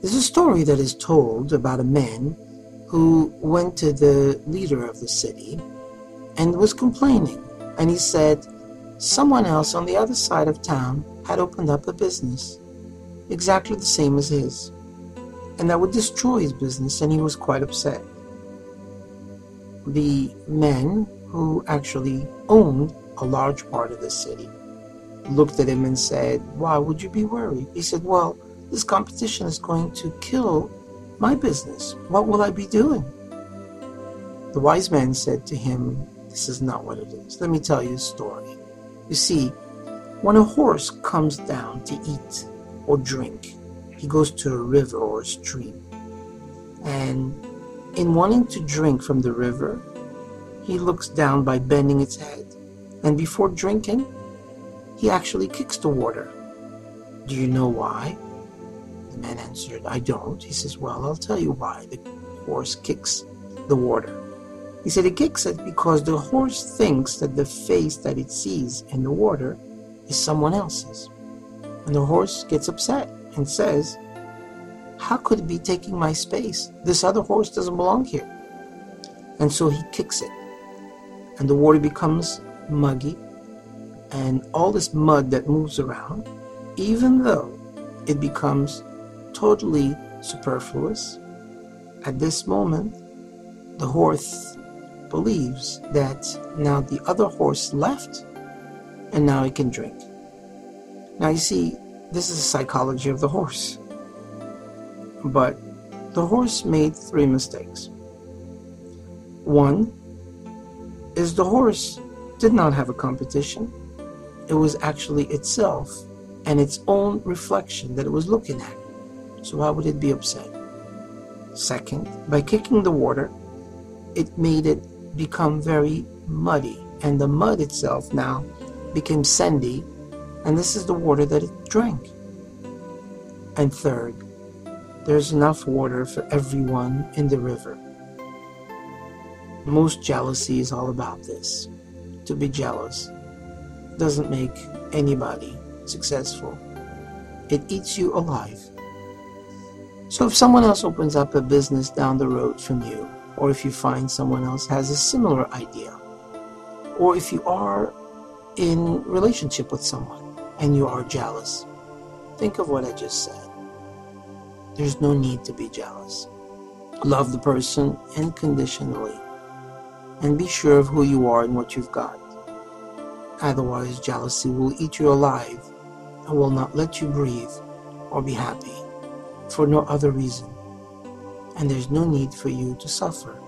There's a story that is told about a man who went to the leader of the city and was complaining. And he said, someone else on the other side of town had opened up a business exactly the same as his. And that would destroy his business, and he was quite upset. The man who actually owned a large part of the city looked at him and said, Why would you be worried? He said, Well, this competition is going to kill my business. What will I be doing? The wise man said to him, This is not what it is. Let me tell you a story. You see, when a horse comes down to eat or drink, he goes to a river or a stream. And in wanting to drink from the river, he looks down by bending its head. And before drinking, he actually kicks the water. Do you know why? The man answered, I don't. He says, Well, I'll tell you why the horse kicks the water. He said, It kicks it because the horse thinks that the face that it sees in the water is someone else's. And the horse gets upset and says, How could it be taking my space? This other horse doesn't belong here. And so he kicks it. And the water becomes muggy. And all this mud that moves around, even though it becomes totally superfluous. At this moment, the horse believes that now the other horse left and now he can drink. Now, you see, this is the psychology of the horse. But the horse made three mistakes. One is the horse did not have a competition, it was actually itself and its own reflection that it was looking at. So why would it be upset? Second, by kicking the water, it made it become very muddy, and the mud itself now became sandy, and this is the water that it drank. And third, there's enough water for everyone in the river. Most jealousy is all about this. To be jealous doesn't make anybody successful. It eats you alive. So if someone else opens up a business down the road from you, or if you find someone else has a similar idea, or if you are in relationship with someone and you are jealous, think of what I just said. There's no need to be jealous. Love the person unconditionally and be sure of who you are and what you've got. Otherwise, jealousy will eat you alive and will not let you breathe or be happy for no other reason, and there's no need for you to suffer.